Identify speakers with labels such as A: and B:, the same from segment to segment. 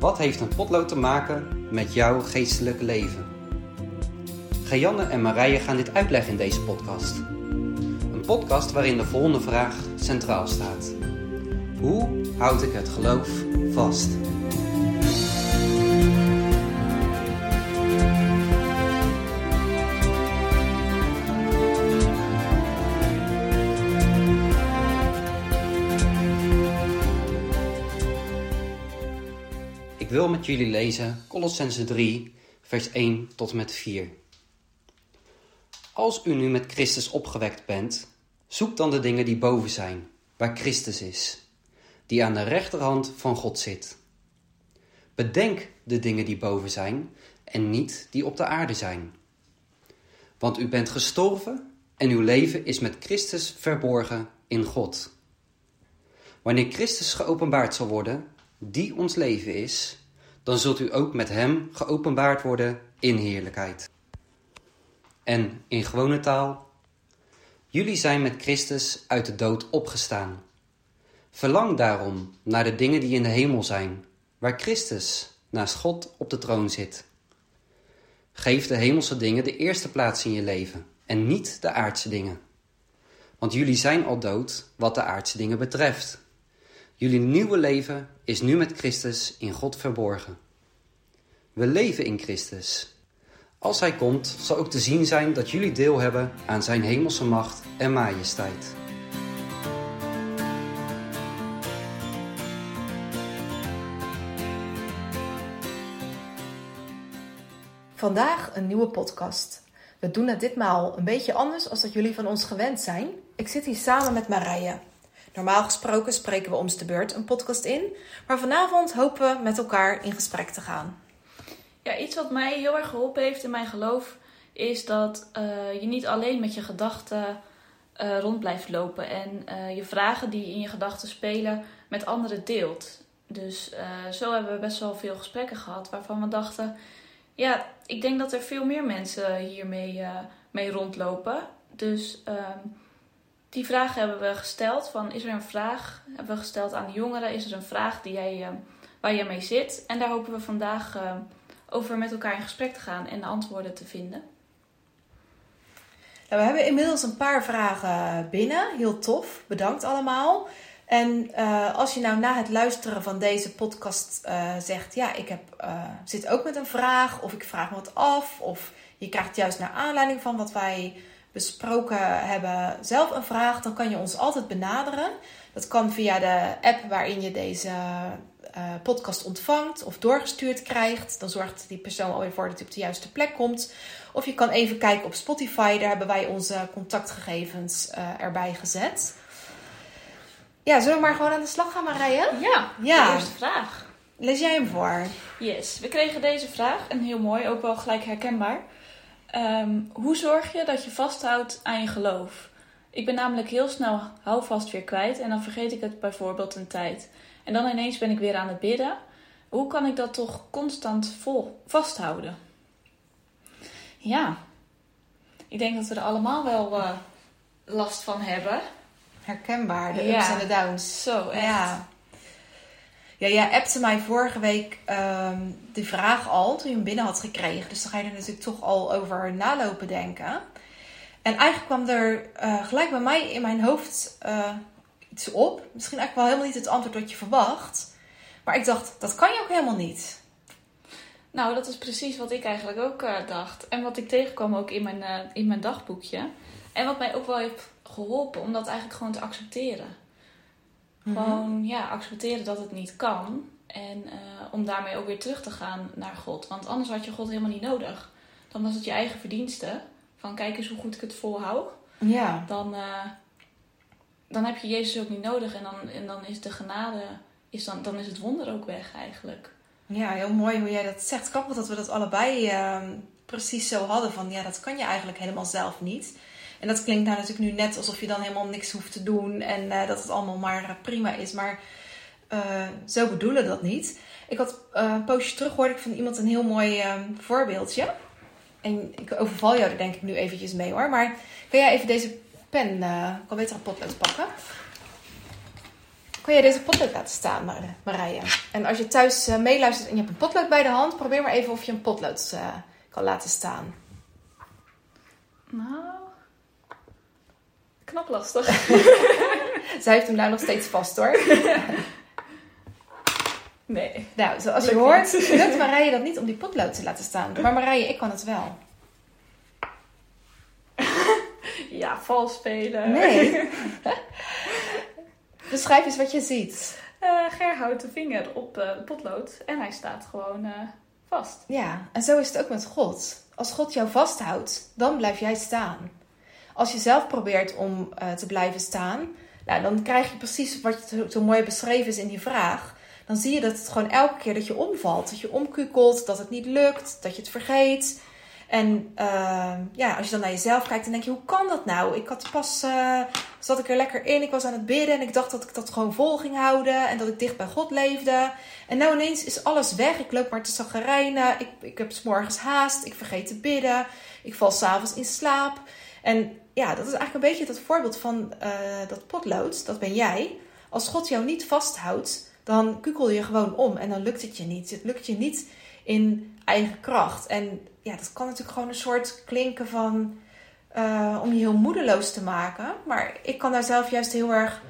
A: Wat heeft een potlood te maken met jouw geestelijke leven? Gianne en Marije gaan dit uitleggen in deze podcast. Een podcast waarin de volgende vraag centraal staat. Hoe houd ik het geloof vast? Ik wil met jullie lezen Colossense 3, vers 1 tot met 4. Als u nu met Christus opgewekt bent, zoek dan de dingen die boven zijn, waar Christus is, die aan de rechterhand van God zit. Bedenk de dingen die boven zijn en niet die op de aarde zijn. Want u bent gestorven en uw leven is met Christus verborgen in God. Wanneer Christus geopenbaard zal worden, die ons leven is, dan zult u ook met Hem geopenbaard worden in heerlijkheid. En in gewone taal, jullie zijn met Christus uit de dood opgestaan. Verlang daarom naar de dingen die in de hemel zijn, waar Christus naast God op de troon zit. Geef de hemelse dingen de eerste plaats in je leven en niet de aardse dingen. Want jullie zijn al dood wat de aardse dingen betreft. Jullie nieuwe leven is nu met Christus in God verborgen. We leven in Christus. Als Hij komt, zal ook te zien zijn dat jullie deel hebben aan Zijn hemelse macht en majesteit.
B: Vandaag een nieuwe podcast. We doen het ditmaal een beetje anders als dat jullie van ons gewend zijn. Ik zit hier samen met Marije. Normaal gesproken spreken we om de beurt een podcast in, maar vanavond hopen we met elkaar in gesprek te gaan.
C: Ja, iets wat mij heel erg geholpen heeft in mijn geloof is dat uh, je niet alleen met je gedachten uh, rond blijft lopen en uh, je vragen die in je gedachten spelen met anderen deelt. Dus zo hebben we best wel veel gesprekken gehad waarvan we dachten: ja, ik denk dat er veel meer mensen hiermee mee rondlopen. Dus ehm, die vraag hebben we gesteld. Van, is er een vraag? Hebben we gesteld aan de jongeren. Is er een vraag die jij, waar je mee zit? En daar hopen we vandaag over met elkaar in gesprek te gaan en de antwoorden te vinden.
B: Nou, we hebben inmiddels een paar vragen binnen. Heel tof. Bedankt allemaal. En uh, als je nou na het luisteren van deze podcast zegt: Ja, ik heb, zit ook met een vraag, of ik vraag me wat af, of je krijgt juist naar aanleiding van wat wij besproken hebben zelf een vraag, dan kan je ons altijd benaderen. Dat kan via de app waarin je deze uh, podcast ontvangt of doorgestuurd krijgt. Dan zorgt die persoon alweer voor dat hij op de juiste plek komt. Of je kan even kijken op Spotify, daar hebben wij onze contactgegevens uh, erbij gezet. Ja, zullen we maar gewoon aan de slag gaan, Marije?
C: Ja, ja. de eerste vraag.
B: Lees jij hem voor?
C: Yes, we kregen deze vraag en heel mooi, ook wel gelijk herkenbaar. Um, hoe zorg je dat je vasthoudt aan je geloof? Ik ben namelijk heel snel houvast weer kwijt en dan vergeet ik het bijvoorbeeld een tijd. En dan ineens ben ik weer aan het bidden. Hoe kan ik dat toch constant vol vasthouden? Ja, ik denk dat we er allemaal wel uh, last van hebben.
B: Herkenbaar, de ups en de downs.
C: Zo, echt.
B: Ja. Ja, jij appte mij vorige week um, de vraag al toen je hem binnen had gekregen. Dus dan ga je er natuurlijk toch al over nalopen denken. En eigenlijk kwam er uh, gelijk bij mij in mijn hoofd uh, iets op. Misschien eigenlijk wel helemaal niet het antwoord wat je verwacht. Maar ik dacht, dat kan je ook helemaal niet.
C: Nou, dat is precies wat ik eigenlijk ook uh, dacht. En wat ik tegenkwam ook in mijn, in mijn dagboekje. En wat mij ook wel heeft geholpen om dat eigenlijk gewoon te accepteren. -hmm. Gewoon, ja, accepteren dat het niet kan. En uh, om daarmee ook weer terug te gaan naar God. Want anders had je God helemaal niet nodig. Dan was het je eigen verdienste. Van kijk eens hoe goed ik het volhoud.
B: Ja.
C: Dan, dan heb je Jezus ook niet nodig. En dan, en dan is de genade, is dan, dan is het wonder ook weg eigenlijk.
B: Ja, heel mooi hoe jij dat zegt. Grappig dat we dat allebei uh, precies zo hadden. Van ja, dat kan je eigenlijk helemaal zelf niet. En dat klinkt nou natuurlijk nu net alsof je dan helemaal niks hoeft te doen. En uh, dat het allemaal maar prima is. Maar uh, zo bedoelen dat niet. Ik had een poosje terug hoorde ik van iemand een heel mooi voorbeeldje. En ik overval jou er denk ik nu eventjes mee hoor. Maar kan jij even deze pen, uh, ik kan beter een potlood pakken. kan je deze potlood laten staan, Mar- Marije. En als je thuis eh, meeluistert en je hebt een potlood bij de hand, probeer maar even of je een potlood eh, kan laten staan.
C: Nou, knap lastig.
B: Zij heeft hem daar nog steeds vast hoor.
C: Nee.
B: Nou, zoals je hoort, lukt Marije dat niet om die potlood te laten staan. Maar Marije, ik kan het wel.
C: Ja, vals spelen.
B: Nee. Beschrijf eens wat je ziet.
C: Eh, Ger houdt de vinger op eh, het potlood en hij staat gewoon eh, vast.
B: Ja, en zo is het ook met God. Als God jou vasthoudt, dan blijf jij staan. Als je zelf probeert om eh, te blijven staan, nou, dan krijg je precies wat zo- zo mooi beschreven is in die vraag. Dan zie je dat het gewoon elke keer dat je omvalt, dat je omkukelt, dat het niet lukt, dat je het vergeet. En eh, ja, als je dan naar jezelf kijkt, dan denk je, hoe kan dat nou? Ik had pas, eh, zat ik er lekker in, ik was aan het bidden en ik dacht dat ik dat gewoon vol ging houden en dat ik dicht bij God leefde. En nou ineens is alles weg. Ik loop maar te zaggerijnen. Ik, ik heb morgens haast. Ik vergeet te bidden. Ik val s'avonds in slaap. En ja, dat is eigenlijk een beetje dat voorbeeld van eh, dat potlood. Dat ben jij. Als God jou niet vasthoudt, dan kukel je gewoon om. En dan lukt het je niet. Het lukt je niet in eigen kracht. En ja, dat kan natuurlijk gewoon een soort klinken van... eh, om je heel moedeloos te maken. Maar ik kan daar zelf juist heel erg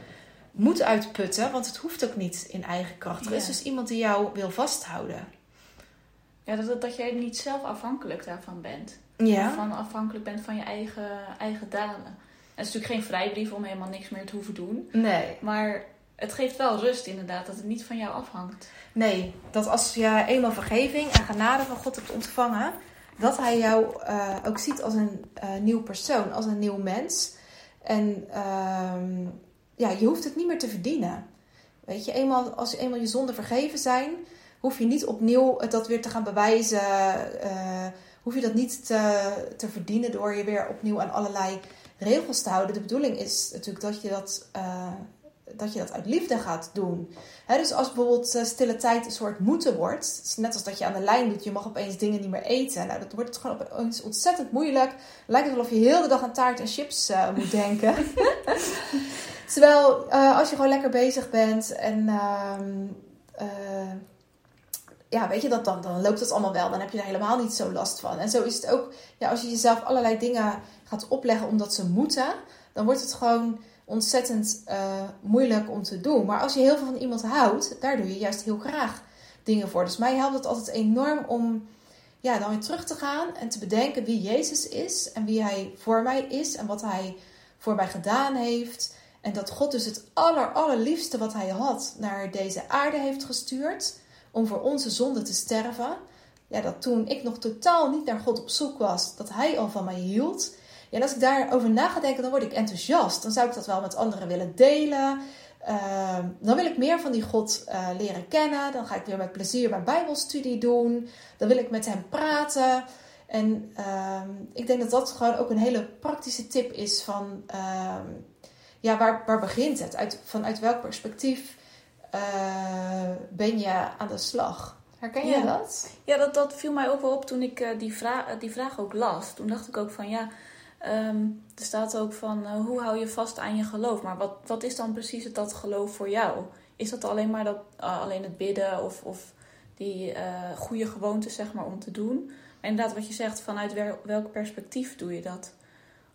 B: moed uitputten. Want het hoeft ook niet in eigen kracht. Er is dus iemand die jou wil vasthouden.
C: Ja, dat, dat jij niet zelf afhankelijk daarvan bent.
B: Ja.
C: Van afhankelijk bent van je eigen, eigen daden. En het is natuurlijk geen vrijbrief om helemaal niks meer te hoeven doen.
B: Nee.
C: Maar het geeft wel rust inderdaad, dat het niet van jou afhangt.
B: Nee. Dat als je eenmaal vergeving en genade van God hebt ontvangen, dat hij jou eh, ook ziet als een eh, nieuw persoon, als een nieuw mens. En ehm, ja, je hoeft het niet meer te verdienen. Weet je, eenmaal, als je eenmaal je zonden vergeven zijn, hoef je niet opnieuw dat weer te gaan bewijzen. Hoef je dat niet te, te verdienen door je weer opnieuw aan allerlei regels te houden. De bedoeling is natuurlijk dat je dat, eh, dat, je dat uit liefde gaat doen. Dus als bijvoorbeeld eh, stille tijd een soort moeten wordt, net als dat je aan de lijn doet, je mag opeens dingen niet meer eten. Nou, dat wordt het gewoon opeens ontzettend moeilijk. Lijkt het wel of je heel de dag aan taart en chips eh, moet denken. Terwijl als je gewoon lekker bezig bent en eh, ja, weet je, dat, dan, dan loopt het allemaal wel. Dan heb je er helemaal niet zo last van. En zo is het ook, ja, als je jezelf allerlei dingen gaat opleggen omdat ze moeten, dan wordt het gewoon ontzettend eh, moeilijk om te doen. Maar als je heel veel van iemand houdt, daar doe je juist heel graag dingen voor. Dus mij helpt het altijd enorm om ja, dan weer terug te gaan en te bedenken wie Jezus is en wie hij voor mij is en wat hij voor mij gedaan heeft. En dat God dus het aller, allerliefste wat hij had naar deze aarde heeft gestuurd om voor onze zonde te sterven. Ja, dat toen ik nog totaal niet naar God op zoek was, dat hij al van mij hield. Ja, en als ik daarover na ga denken, dan word ik enthousiast. Dan zou ik dat wel met anderen willen delen. Ehm, dan wil ik meer van die God eh, leren kennen. Dan ga ik weer met plezier mijn Bijbelstudie doen. Dan wil ik met hem praten. En ehm, ik denk dat dat gewoon ook een hele praktische tip is van... ehm, ja, waar, waar begint het? Uit, vanuit welk perspectief eh, ben je aan de slag? Herken je
C: Ja.
B: dat?
C: Ja, dat, dat viel mij ook wel op toen ik eh, die, vraag, die vraag ook las. Toen dacht ik ook van ja, ehm, er staat ook van eh, hoe hou je vast aan je geloof? Maar wat, wat is dan precies het, dat geloof voor jou? Is dat alleen maar dat, alleen het bidden of, of die goede gewoontes zeg maar om te doen? Maar inderdaad wat je zegt, vanuit wel- welk perspectief doe je dat?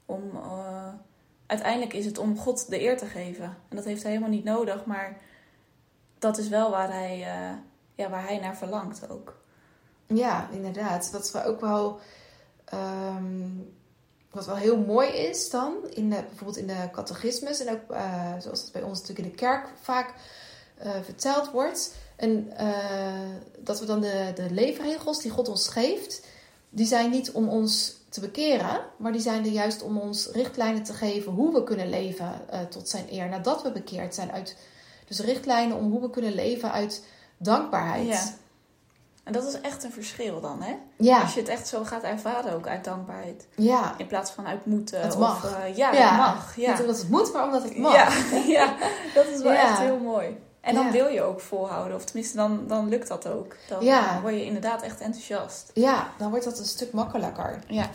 C: Om, uiteindelijk is het om God de eer te geven. En dat heeft hij helemaal niet nodig, maar dat is wel waar hij, eh, ja, waar hij naar verlangt ook.
B: Ja, inderdaad. Wat we ook wel, ehm, wat wel heel mooi is dan, in de, bijvoorbeeld in de catechismus en ook eh, zoals het bij ons natuurlijk in de kerk vaak eh, verteld wordt. En dat we dan de, de leefregels die God ons geeft, die zijn niet om ons te bekeren, maar die zijn er juist om ons richtlijnen te geven hoe we kunnen leven tot zijn eer nadat we bekeerd zijn. Uit, dus richtlijnen om hoe we kunnen leven uit dankbaarheid.
C: Ja. En dat is echt een verschil dan, hè?
B: ja.
C: Als je het echt zo gaat ervaren ook uit dankbaarheid.
B: ja.
C: In plaats van uit moeten.
B: Het
C: of,
B: mag.
C: eh, ja,
B: Ja.
C: het mag. Ja.
B: Niet omdat het moet, maar omdat het mag.
C: Ja, ja, dat is wel echt heel mooi. En dan wil je ook volhouden. Of tenminste, dan, dan lukt dat ook. Dan
B: Ja.
C: word je inderdaad echt enthousiast.
B: Ja, dan wordt dat een stuk makkelijker.
C: Ja.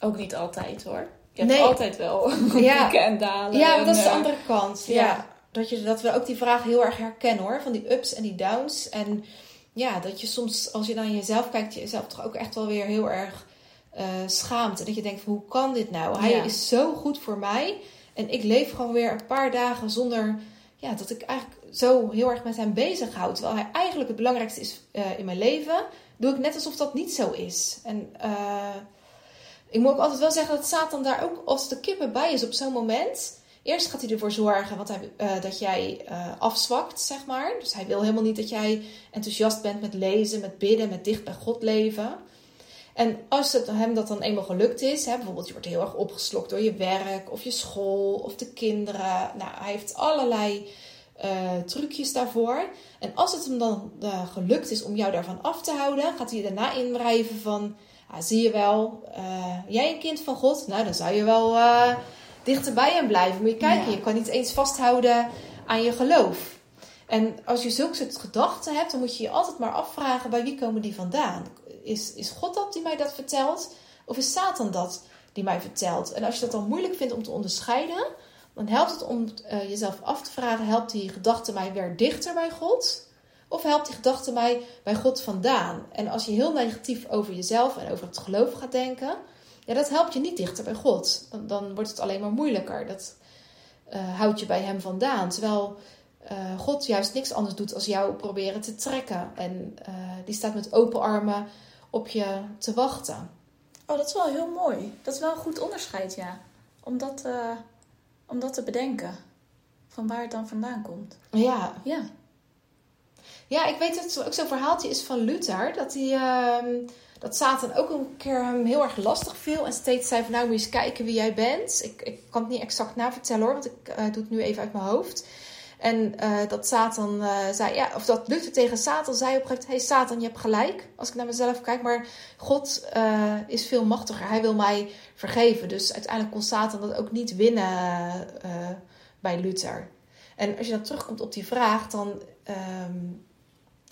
C: Ook niet altijd hoor. Je hebt
B: Nee.
C: altijd wel pieken en dalen.
B: Ja, maar
C: en,
B: dat is de
C: eh,
B: andere kant. Ja. Dat, je, dat we ook die vraag heel erg herkennen hoor. Van die ups en die downs. En ja, dat je soms, als je naar jezelf kijkt, jezelf toch ook echt wel weer heel erg uh, schaamt. En dat je denkt van, hoe kan dit nou? Hij is zo goed voor mij. En ik leef gewoon weer een paar dagen zonder ja, dat ik eigenlijk zo heel erg met hem bezig houd. Terwijl hij eigenlijk het belangrijkste is uh, in mijn leven. Doe ik net alsof dat niet zo is. En uh, ik moet ook altijd wel zeggen dat Satan daar ook als de kippen bij is op zo'n moment. Eerst gaat hij ervoor zorgen wat hij, uh, dat jij afzwakt, zeg maar. Dus hij wil helemaal niet dat jij enthousiast bent met lezen, met bidden, met dicht bij God leven. En als het hem dat dan eenmaal gelukt is, hè, bijvoorbeeld je wordt heel erg opgeslokt door je werk of je school of de kinderen. Nou, hij heeft allerlei uh, trucjes daarvoor. En als het hem dan gelukt is om jou daarvan af te houden, gaat hij daarna inwrijven van, ah, zie je wel, jij een kind van God? Nou, dan zou je wel dichter bij hem blijven. Moet je kijken, je kan niet eens vasthouden aan je geloof. En als je zulke soort gedachten hebt, dan moet je je altijd maar afvragen bij wie komen die vandaan is, is God dat die mij dat vertelt? Of is Satan dat die mij vertelt? En als je dat dan moeilijk vindt om te onderscheiden, dan helpt het om uh, jezelf af te vragen: helpt die gedachte mij weer dichter bij God? Of helpt die gedachte mij bij God vandaan? En als je heel negatief over jezelf en over het geloof gaat denken, ja, dat helpt je niet dichter bij God. Dan, dan wordt het alleen maar moeilijker. Dat uh, houdt je bij Hem vandaan. Terwijl uh, God juist niks anders doet als jou proberen te trekken. En die staat met open armen op je te wachten.
C: Oh, dat is wel heel mooi. Dat is wel een goed onderscheid, ja. Om dat, om dat te bedenken. Van waar het dan vandaan komt.
B: Ja.
C: Ja.
B: Ja, ik weet dat ook zo'n verhaaltje is van Luther. Dat hij... Dat Satan ook een keer hem heel erg lastig viel. En steeds zei van nou moet je eens kijken wie jij bent. Ik, ik kan het niet exact navertellen hoor, want ik uh, doe het nu even uit mijn hoofd. En uh, dat Satan uh, zei, ja, of dat Luther tegen Satan zei op een gegeven moment: hey Satan, je hebt gelijk. Als ik naar mezelf kijk, maar God is veel machtiger. Hij wil mij vergeven. Dus uiteindelijk kon Satan dat ook niet winnen bij Luther. En als je dan terugkomt op die vraag, dan um,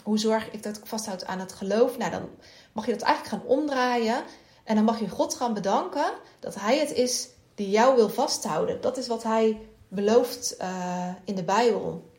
B: hoe zorg ik dat ik vasthoud aan het geloof? Nou, dan mag je dat eigenlijk gaan omdraaien. En dan mag je God gaan bedanken dat Hij het is die jou wil vasthouden. Dat is wat Hij belooft uh, in de Bijbel.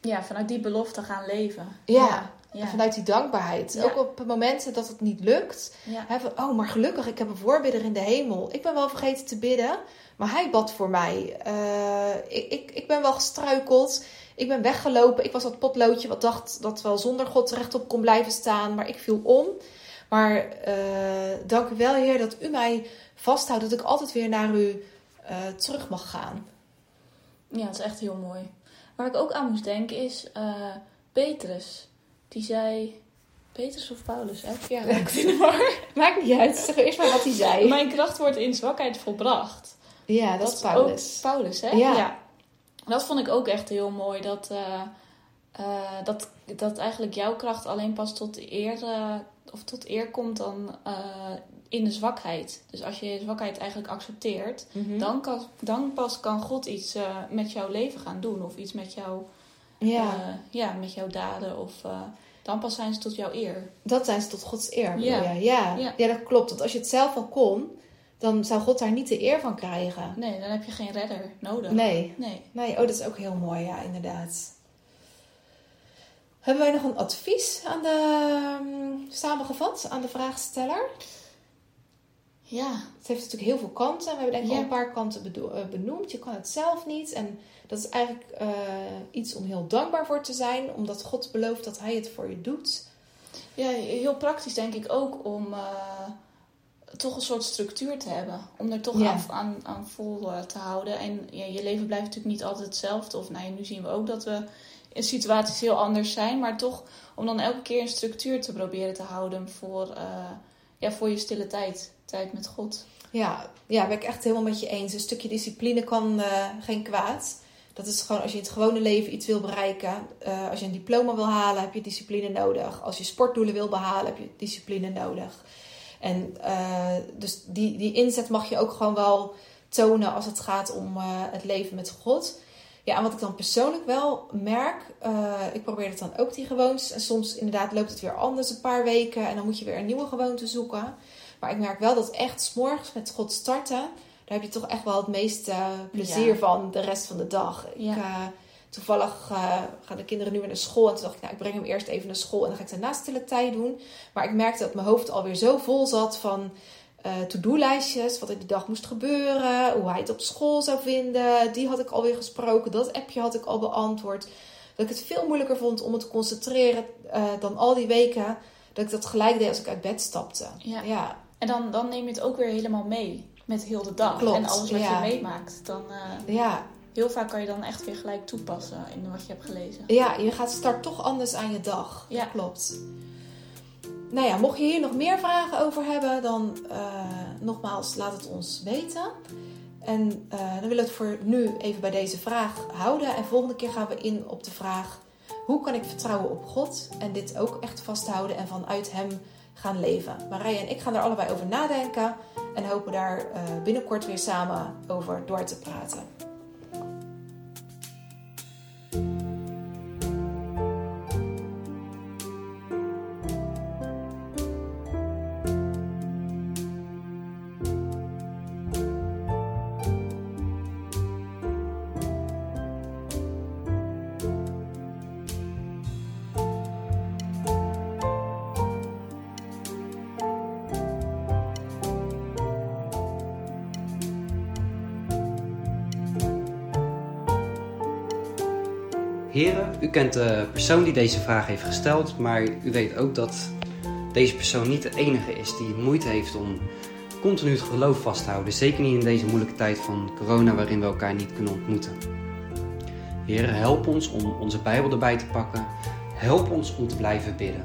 C: Ja, vanuit die belofte gaan leven.
B: Ja, ja. vanuit die dankbaarheid. Ja. Ook op momenten dat het niet lukt. Hè, van, oh, maar gelukkig, ik heb een voorbidder in de hemel. Ik ben wel vergeten te bidden, maar hij bad voor mij. Uh, ik, ik, ik ben wel gestruikeld. Ik ben weggelopen. Ik was dat potloodje wat dacht dat wel zonder God rechtop kon blijven staan. Maar ik viel om. Maar uh, dank u wel, Heer, dat u mij vasthoudt. Dat ik altijd weer naar u terug mag gaan.
C: Ja, dat is echt heel mooi. Waar ik ook aan moest denken is uh, Petrus. Die zei. Petrus of Paulus, hè?
B: Ja, ik vind het maar. Maakt niet uit. Zeg eerst maar wat hij zei.
C: Mijn kracht wordt in zwakheid volbracht.
B: Ja, dat, dat is Paulus.
C: Paulus, hè? Ja. ja. Dat vond ik ook echt heel mooi. Dat, uh, uh, dat, dat eigenlijk jouw kracht alleen pas tot eer, of tot eer komt dan in de zwakheid. Dus als je je zwakheid eigenlijk accepteert, mm-hmm. dan, kan, dan pas kan God iets uh, met jouw leven gaan doen. Of iets met, jou, ja. Uh, ja, met jouw daden. Of dan pas zijn ze tot jouw eer.
B: Dat zijn ze tot Gods eer. Ja. Ja. ja. ja. ja dat klopt. Want als je het zelf al kon, dan zou God daar niet de eer van krijgen.
C: Nee, dan heb je geen redder nodig.
B: Nee. Nee. nee. Oh, dat is ook heel mooi, ja, inderdaad. Hebben wij nog een advies aan de, um, samengevat aan de vraagsteller? Ja, het heeft natuurlijk heel veel kanten. We hebben denk ik al een paar kanten eh, benoemd. Je kan het zelf niet. En dat is eigenlijk uh, iets om heel dankbaar voor te zijn. Omdat God belooft dat hij het voor je doet.
C: Ja, heel praktisch denk ik ook om uh, toch een soort structuur te hebben. Om er toch ja. aan, aan, vol te houden. En ja, je leven blijft natuurlijk niet altijd hetzelfde. Of nou, nu zien we ook dat we situaties heel anders zijn. Maar toch om dan elke keer een structuur te proberen te houden voor, ja, voor je stille tijd tijd met God.
B: Ja, ja, ben ik echt helemaal met je eens. Een stukje discipline kan uh, geen kwaad. Dat is gewoon als je in het gewone leven iets wil bereiken. Uh, als je een diploma wil halen, heb je discipline nodig. Als je sportdoelen wil behalen, heb je discipline nodig. En dus die, die inzet mag je ook gewoon wel tonen als het gaat om het leven met God. Ja, en wat ik dan persoonlijk wel merk, ik probeer het dan ook die gewoontes. En soms inderdaad loopt het weer anders een paar weken en dan moet je weer een nieuwe gewoonte zoeken. Maar ik merk wel dat echt s'morgens met God starten, daar heb je toch echt wel het meeste plezier van de rest van de dag. Ik, uh, toevallig uh, gaan de kinderen nu weer naar school. En toen dacht ik, nou, ik breng hem eerst even naar school en dan ga ik daarna stille tijd doen. Maar ik merkte dat mijn hoofd alweer zo vol zat van uh, to-do-lijstjes. Wat er die dag moest gebeuren. Hoe hij het op school zou vinden. Die had ik alweer gesproken. Dat appje had ik al beantwoord. Dat ik het veel moeilijker vond om me te concentreren uh, dan al die weken. Dat ik dat gelijk deed als ik uit bed stapte.
C: Ja. ja. En dan, dan neem je het ook weer helemaal mee. Met heel de dag.
B: Klopt,
C: en alles wat
B: ja.
C: je meemaakt. Dan, uh,
B: ja.
C: Heel vaak kan je dan echt weer gelijk toepassen in wat je hebt gelezen.
B: Ja, je gaat start toch anders aan je dag.
C: Ja.
B: Klopt. Nou ja, mocht je hier nog meer vragen over hebben, dan uh, nogmaals laat het ons weten. En uh, dan willen we het voor nu even bij deze vraag houden. En volgende keer gaan we in op de vraag: hoe kan ik vertrouwen op God en dit ook echt vasthouden en vanuit Hem gaan leven? Marije en ik gaan daar allebei over nadenken en hopen daar uh, binnenkort weer samen over door te praten.
A: Heren, u kent de persoon die deze vraag heeft gesteld, maar u weet ook dat deze persoon niet de enige is die moeite heeft om continu het geloof vast te houden. Zeker niet in deze moeilijke tijd van corona waarin we elkaar niet kunnen ontmoeten. Heren, help ons om onze Bijbel erbij te pakken. Help ons om te blijven bidden.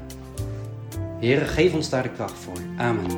A: Heren, geef ons daar de kracht voor. Amen.